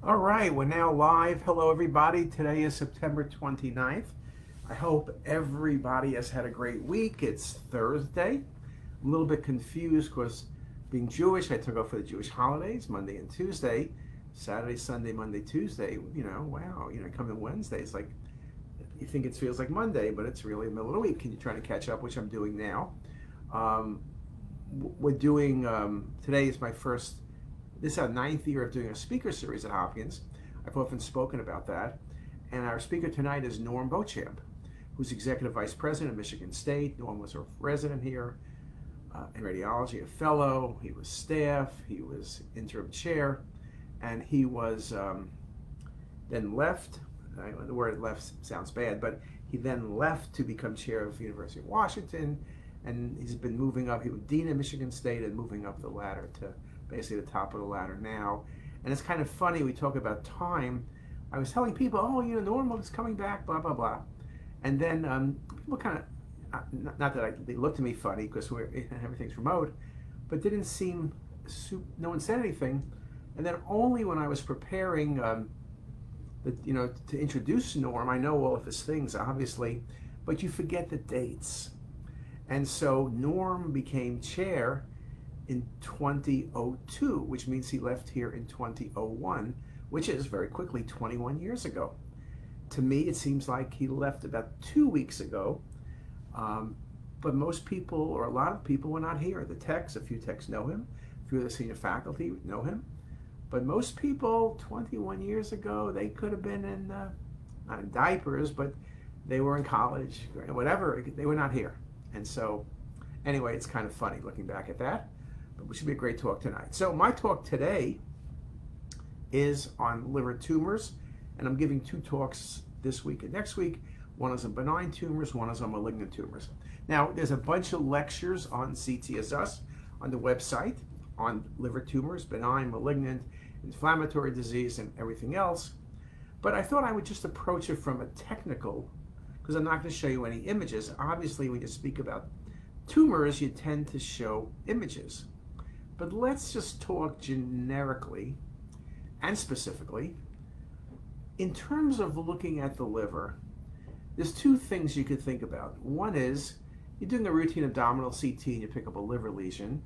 All right, we're now live. Hello, everybody. Today is September 29th. I hope everybody has had a great week. It's Thursday. I'm a little bit confused because being Jewish, I took off for the Jewish holidays, Monday and Tuesday. Saturday, Sunday, Monday, Tuesday. You know, wow, you know, coming Wednesday, it's like you think it feels like Monday, but it's really the middle of the week. Can you try to catch up, which I'm doing now? Um, we're doing, um, today is my first this is our ninth year of doing a speaker series at Hopkins. I've often spoken about that. And our speaker tonight is Norm Beauchamp, who's Executive Vice President of Michigan State. Norm was a resident here uh, in radiology, a fellow. He was staff, he was interim chair, and he was um, then left. the word left sounds bad, but he then left to become chair of the University of Washington, and he's been moving up. He was dean of Michigan State and moving up the ladder to basically the top of the ladder now. And it's kind of funny, we talk about time. I was telling people, oh, you know, Normal is coming back, blah, blah, blah. And then um, people kind of, uh, not that I, they looked at me funny because we're, everything's remote, but didn't seem, no one said anything. And then only when I was preparing, um, the, you know, to introduce Norm, I know all of his things, obviously, but you forget the dates. And so Norm became chair in 2002, which means he left here in 2001, which is very quickly 21 years ago. To me, it seems like he left about two weeks ago, um, but most people, or a lot of people, were not here. The techs, a few techs know him, a few of the senior faculty know him, but most people 21 years ago, they could have been in, uh, not in diapers, but they were in college, whatever, they were not here. And so, anyway, it's kind of funny looking back at that it should be a great talk tonight. So my talk today is on liver tumors, and I'm giving two talks this week and next week. One is on benign tumors, one is on malignant tumors. Now, there's a bunch of lectures on CTisus on the website on liver tumors, benign, malignant, inflammatory disease, and everything else. But I thought I would just approach it from a technical, because I'm not going to show you any images. Obviously, when you speak about tumors, you tend to show images. But let's just talk generically and specifically. In terms of looking at the liver, there's two things you could think about. One is you're doing a routine abdominal CT and you pick up a liver lesion,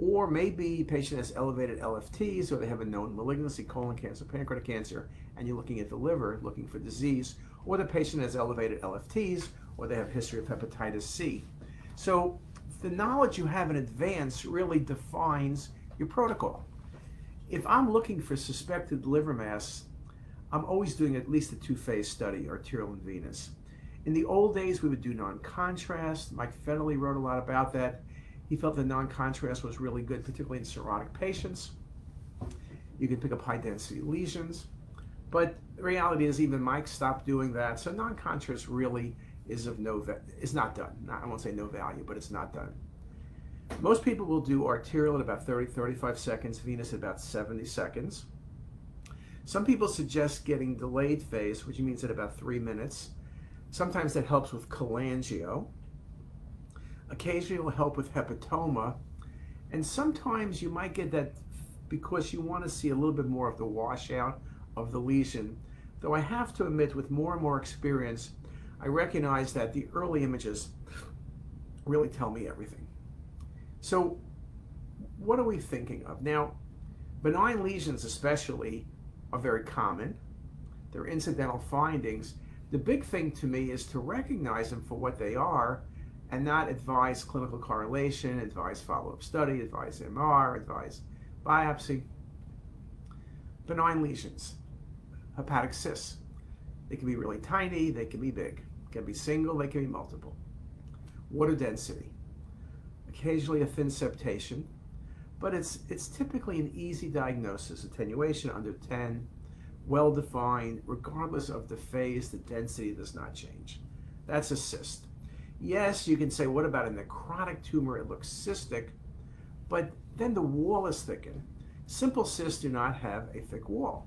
or maybe a patient has elevated LFTs or they have a known malignancy, colon cancer, pancreatic cancer, and you're looking at the liver looking for disease, or the patient has elevated LFTs or they have history of hepatitis C. So the knowledge you have in advance really defines your protocol. If I'm looking for suspected liver mass, I'm always doing at least a two-phase study, arterial and venous. In the old days, we would do non-contrast. Mike Federle wrote a lot about that. He felt that non-contrast was really good, particularly in cirrhotic patients. You can pick up high-density lesions. But the reality is even Mike stopped doing that. So non-contrast really is of no is not done. Not, I won't say no value, but it's not done. Most people will do arterial at about 30, 35 seconds, venous at about 70 seconds. Some people suggest getting delayed phase, which means at about three minutes. Sometimes that helps with cholangio. Occasionally it will help with hepatoma. And sometimes you might get that because you want to see a little bit more of the washout of the lesion. Though I have to admit, with more and more experience, I recognize that the early images really tell me everything. So what are we thinking of? Now, benign lesions especially are very common. They're incidental findings. The big thing to me is to recognize them for what they are and not advise clinical correlation, advise follow-up study, advise MR, advise biopsy. Benign lesions, hepatic cysts. They can be really tiny, they can be big. Can be single, they can be multiple. Water density. Occasionally a thin septation, but it's, it's typically an easy diagnosis. Attenuation under 10, well defined, regardless of the phase, the density does not change. That's a cyst. Yes, you can say, what about a necrotic tumor? It looks cystic, but then the wall is thickened. Simple cysts do not have a thick wall.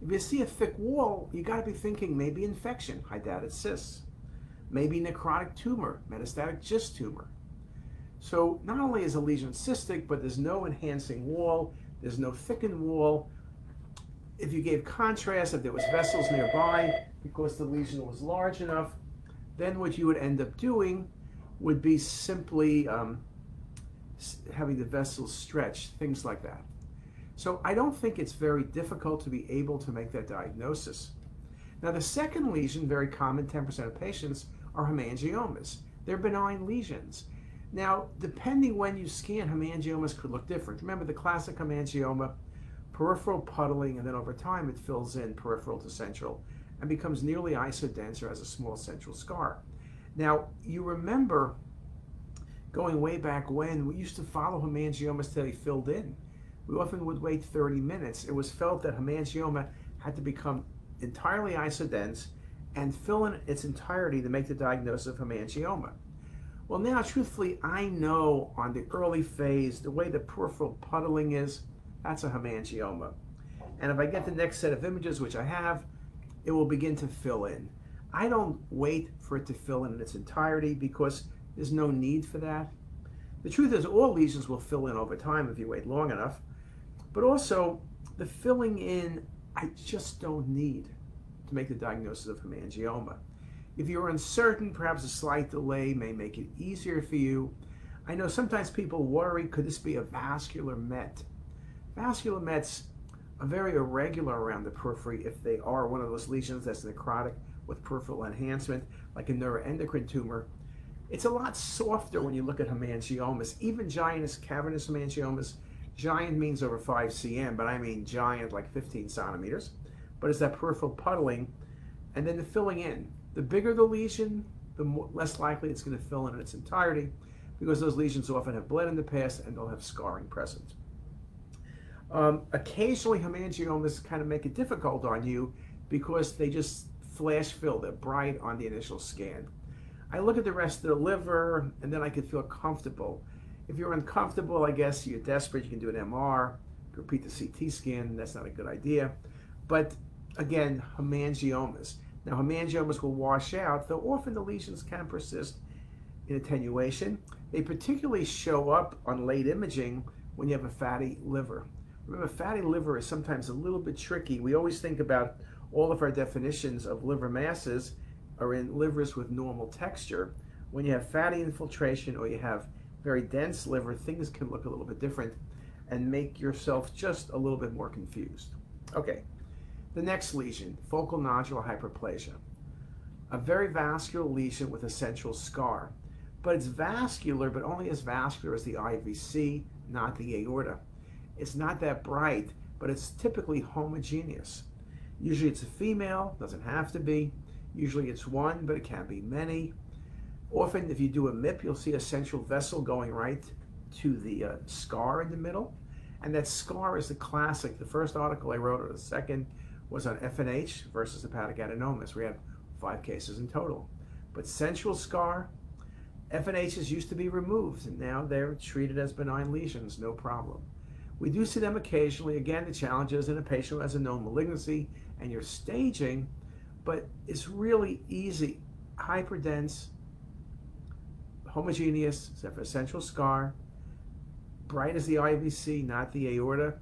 If you see a thick wall, you got to be thinking maybe infection, hydatid cysts, maybe necrotic tumor, metastatic GIST tumor. So not only is a lesion cystic, but there's no enhancing wall, there's no thickened wall. if you gave contrast, if there was vessels nearby, because the lesion was large enough, then what you would end up doing would be simply um, having the vessels stretch, things like that. So I don't think it's very difficult to be able to make that diagnosis. Now the second lesion, very common, 10% of patients, are hemangiomas. They're benign lesions. Now, depending when you scan, hemangiomas could look different. Remember the classic hemangioma, peripheral puddling, and then over time it fills in peripheral to central and becomes nearly isodense or has a small central scar. Now, you remember going way back when we used to follow hemangiomas till they filled in. We often would wait 30 minutes. It was felt that hemangioma had to become entirely isodense and fill in its entirety to make the diagnosis of hemangioma. Well, now, truthfully, I know on the early phase, the way the peripheral puddling is, that's a hemangioma. And if I get the next set of images, which I have, it will begin to fill in. I don't wait for it to fill in its entirety because there's no need for that. The truth is, all lesions will fill in over time if you wait long enough. But also, the filling in, I just don't need to make the diagnosis of hemangioma. If you're uncertain, perhaps a slight delay may make it easier for you. I know sometimes people worry, could this be a vascular met? Vascular mets are very irregular around the periphery if they are one of those lesions that's necrotic with peripheral enhancement, like a neuroendocrine tumor. It's a lot softer when you look at hemangiomas, even giant cavernous hemangiomas. Giant means over 5 cm, but I mean giant like 15 centimeters. But it's that peripheral puddling and then the filling in. The bigger the lesion, the more, less likely it's going to fill in in its entirety because those lesions often have bled in the past and they'll have scarring present. Um, occasionally, hemangiomas kind of make it difficult on you because they just flash fill, they're bright on the initial scan. I look at the rest of the liver and then I can feel comfortable. If you're uncomfortable, I guess you're desperate, you can do an MR, repeat the CT scan, that's not a good idea. But again, hemangiomas. Now, hemangiomas will wash out, though often the lesions can persist in attenuation. They particularly show up on late imaging when you have a fatty liver. Remember, fatty liver is sometimes a little bit tricky. We always think about all of our definitions of liver masses are in livers with normal texture. When you have fatty infiltration or you have very dense liver, things can look a little bit different and make yourself just a little bit more confused. Okay, the next lesion, focal nodular hyperplasia. A very vascular lesion with a central scar. But it's vascular, but only as vascular as the IVC, not the aorta. It's not that bright, but it's typically homogeneous. Usually it's a female, doesn't have to be. Usually it's one, but it can be many. Often, if you do a MIP, you'll see a central vessel going right to the uh, scar in the middle. And that scar is the classic. The first article I wrote, or the second, was on FNH versus hepatic adenomas. We had five cases in total. But central scar, FNHs used to be removed, and now they're treated as benign lesions, no problem. We do see them occasionally. Again, the challenge is in a patient who has a known malignancy and you're staging, but it's really easy. Hyperdense, homogeneous, except for a central scar, bright as the IVC, not the aorta.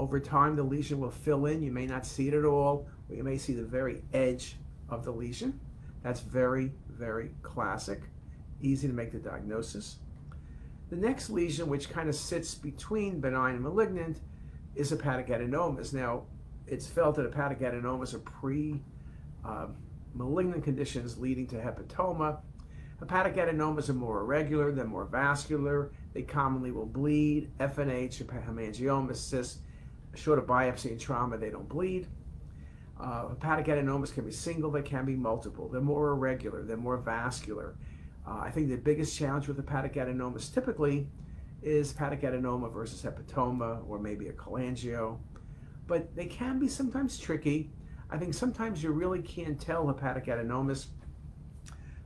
Over time, the lesion will fill in. You may not see it at all, or you may see the very edge of the lesion. That's very, very classic. Easy to make the diagnosis. The next lesion, which kind of sits between benign and malignant, is hepatic adenomas. Now, it's felt that hepatic adenomas are pre um, malignant conditions leading to hepatoma. Hepatic adenomas are more irregular, they're more vascular, they commonly will bleed. FNH, hemangioma, cysts, short of biopsy and trauma, they don't bleed. Uh, hepatic adenomas can be single, they can be multiple. They're more irregular, they're more vascular. Uh, I think the biggest challenge with hepatic adenomas typically is hepatic adenoma versus hepatoma or maybe a cholangio. But they can be sometimes tricky. I think sometimes you really can't tell hepatic adenomas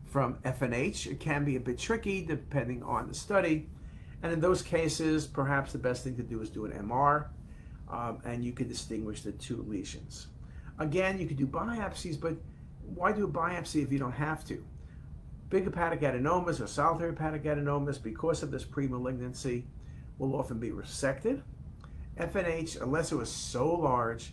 from FNH. It can be a bit tricky depending on the study. And in those cases, perhaps the best thing to do is do an MR um, and you can distinguish the two lesions. Again, you could do biopsies, but why do a biopsy if you don't have to? Big hepatic adenomas or solitary hepatic adenomas, because of this premalignancy, will often be resected. FNH, unless it was so large,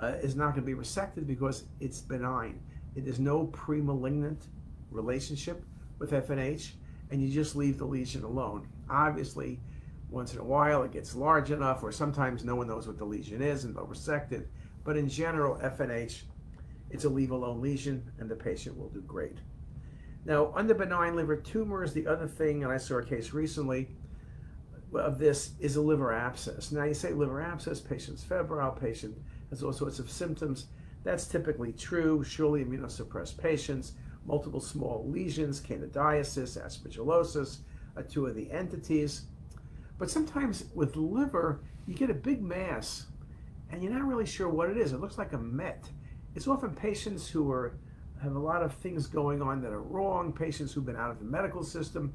uh, is not going to be resected because it's benign. It is no pre-malignant relationship with FNH, and you just leave the lesion alone. Obviously, once in a while it gets large enough, or sometimes no one knows what the lesion is and they'll resect it. But in general, FNH, it's a leave alone lesion, and the patient will do great. Now, under benign liver tumors, the other thing, and I saw a case recently of this, is a liver abscess. Now, you say liver abscess, patient's febrile, patient has all sorts of symptoms. That's typically true. Surely immunosuppressed patients, multiple small lesions, candidiasis, aspergillosis, are two of the entities. But sometimes with liver, you get a big mass and you're not really sure what it is. It looks like a met. It's often patients who are have a lot of things going on that are wrong, patients who've been out of the medical system,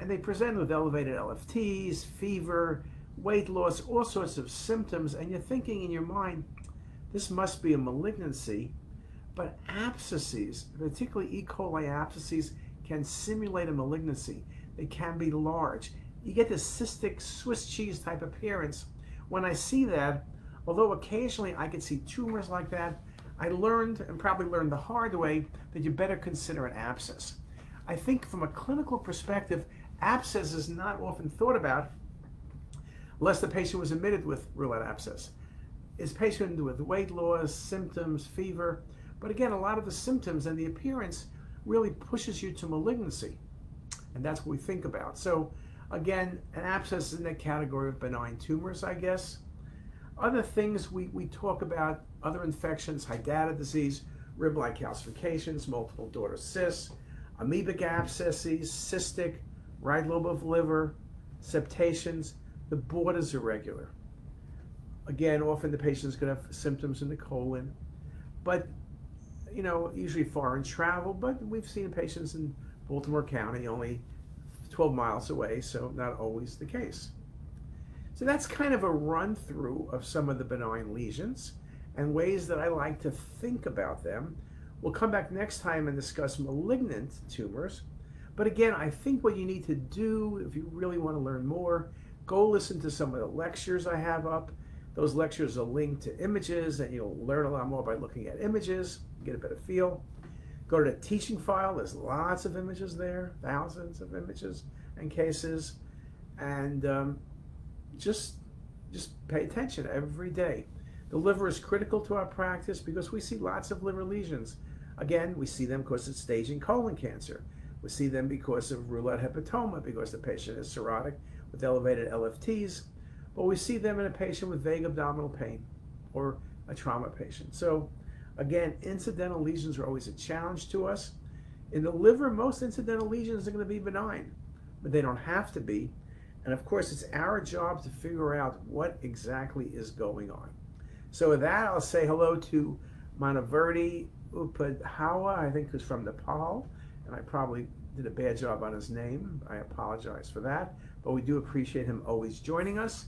and they present with elevated LFTs, fever, weight loss, all sorts of symptoms, and you're thinking in your mind, this must be a malignancy. But abscesses, particularly E. coli abscesses, can simulate a malignancy. They can be large. You get this cystic Swiss cheese type appearance. When I see that, although occasionally I can see tumors like that, I learned, and probably learned the hard way, that you better consider an abscess. I think from a clinical perspective, abscess is not often thought about unless the patient was admitted with roulette abscess. Is patient with weight loss, symptoms, fever, but again, a lot of the symptoms and the appearance really pushes you to malignancy. And that's what we think about. So again, an abscess is in the category of benign tumors, I guess. Other things we, we talk about, other infections, hydatid disease, rib-like calcifications, multiple daughter cysts, amoebic abscesses, cystic, right lobe of liver, septations, the borders are irregular. Again, often the patient's going to have symptoms in the colon, but you know, usually foreign travel, but we've seen patients in Baltimore County only 12 miles away, so not always the case. So that's kind of a run through of some of the benign lesions and ways that I like to think about them. We'll come back next time and discuss malignant tumors. But again, I think what you need to do if you really want to learn more, go listen to some of the lectures I have up. Those lectures are linked to images and you'll learn a lot more by looking at images, get a better feel. Go to the teaching file, there's lots of images there, thousands of images and cases. And um, just just pay attention every day. The liver is critical to our practice because we see lots of liver lesions. Again, we see them because it's staging colon cancer. We see them because of roulette hepatoma, because the patient is cirrhotic with elevated LFTs. But we see them in a patient with vague abdominal pain or a trauma patient. So, again, incidental lesions are always a challenge to us. In the liver, most incidental lesions are going to be benign, but they don't have to be and of course, it's our job to figure out what exactly is going on. So with that, I'll say hello to Manaverdi Upadhawa, I think who's from Nepal, and I probably did a bad job on his name. I apologize for that, but we do appreciate him always joining us.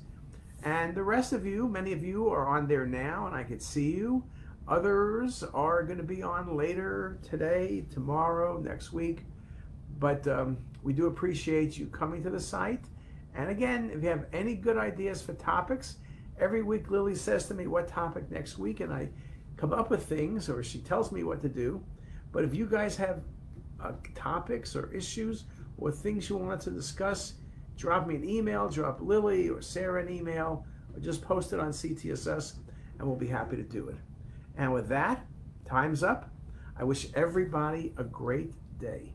And the rest of you, many of you are on there now, and I could see you. Others are going to be on later today, tomorrow, next week. But um, we do appreciate you coming to the site and again, if you have any good ideas for topics, every week Lily says to me what topic next week, and I come up with things, or she tells me what to do. But if you guys have uh, topics or issues or things you want to discuss, drop me an email, drop Lily or Sarah an email, or just post it on CTisus, and we'll be happy to do it. And with that, time's up. I wish everybody a great day.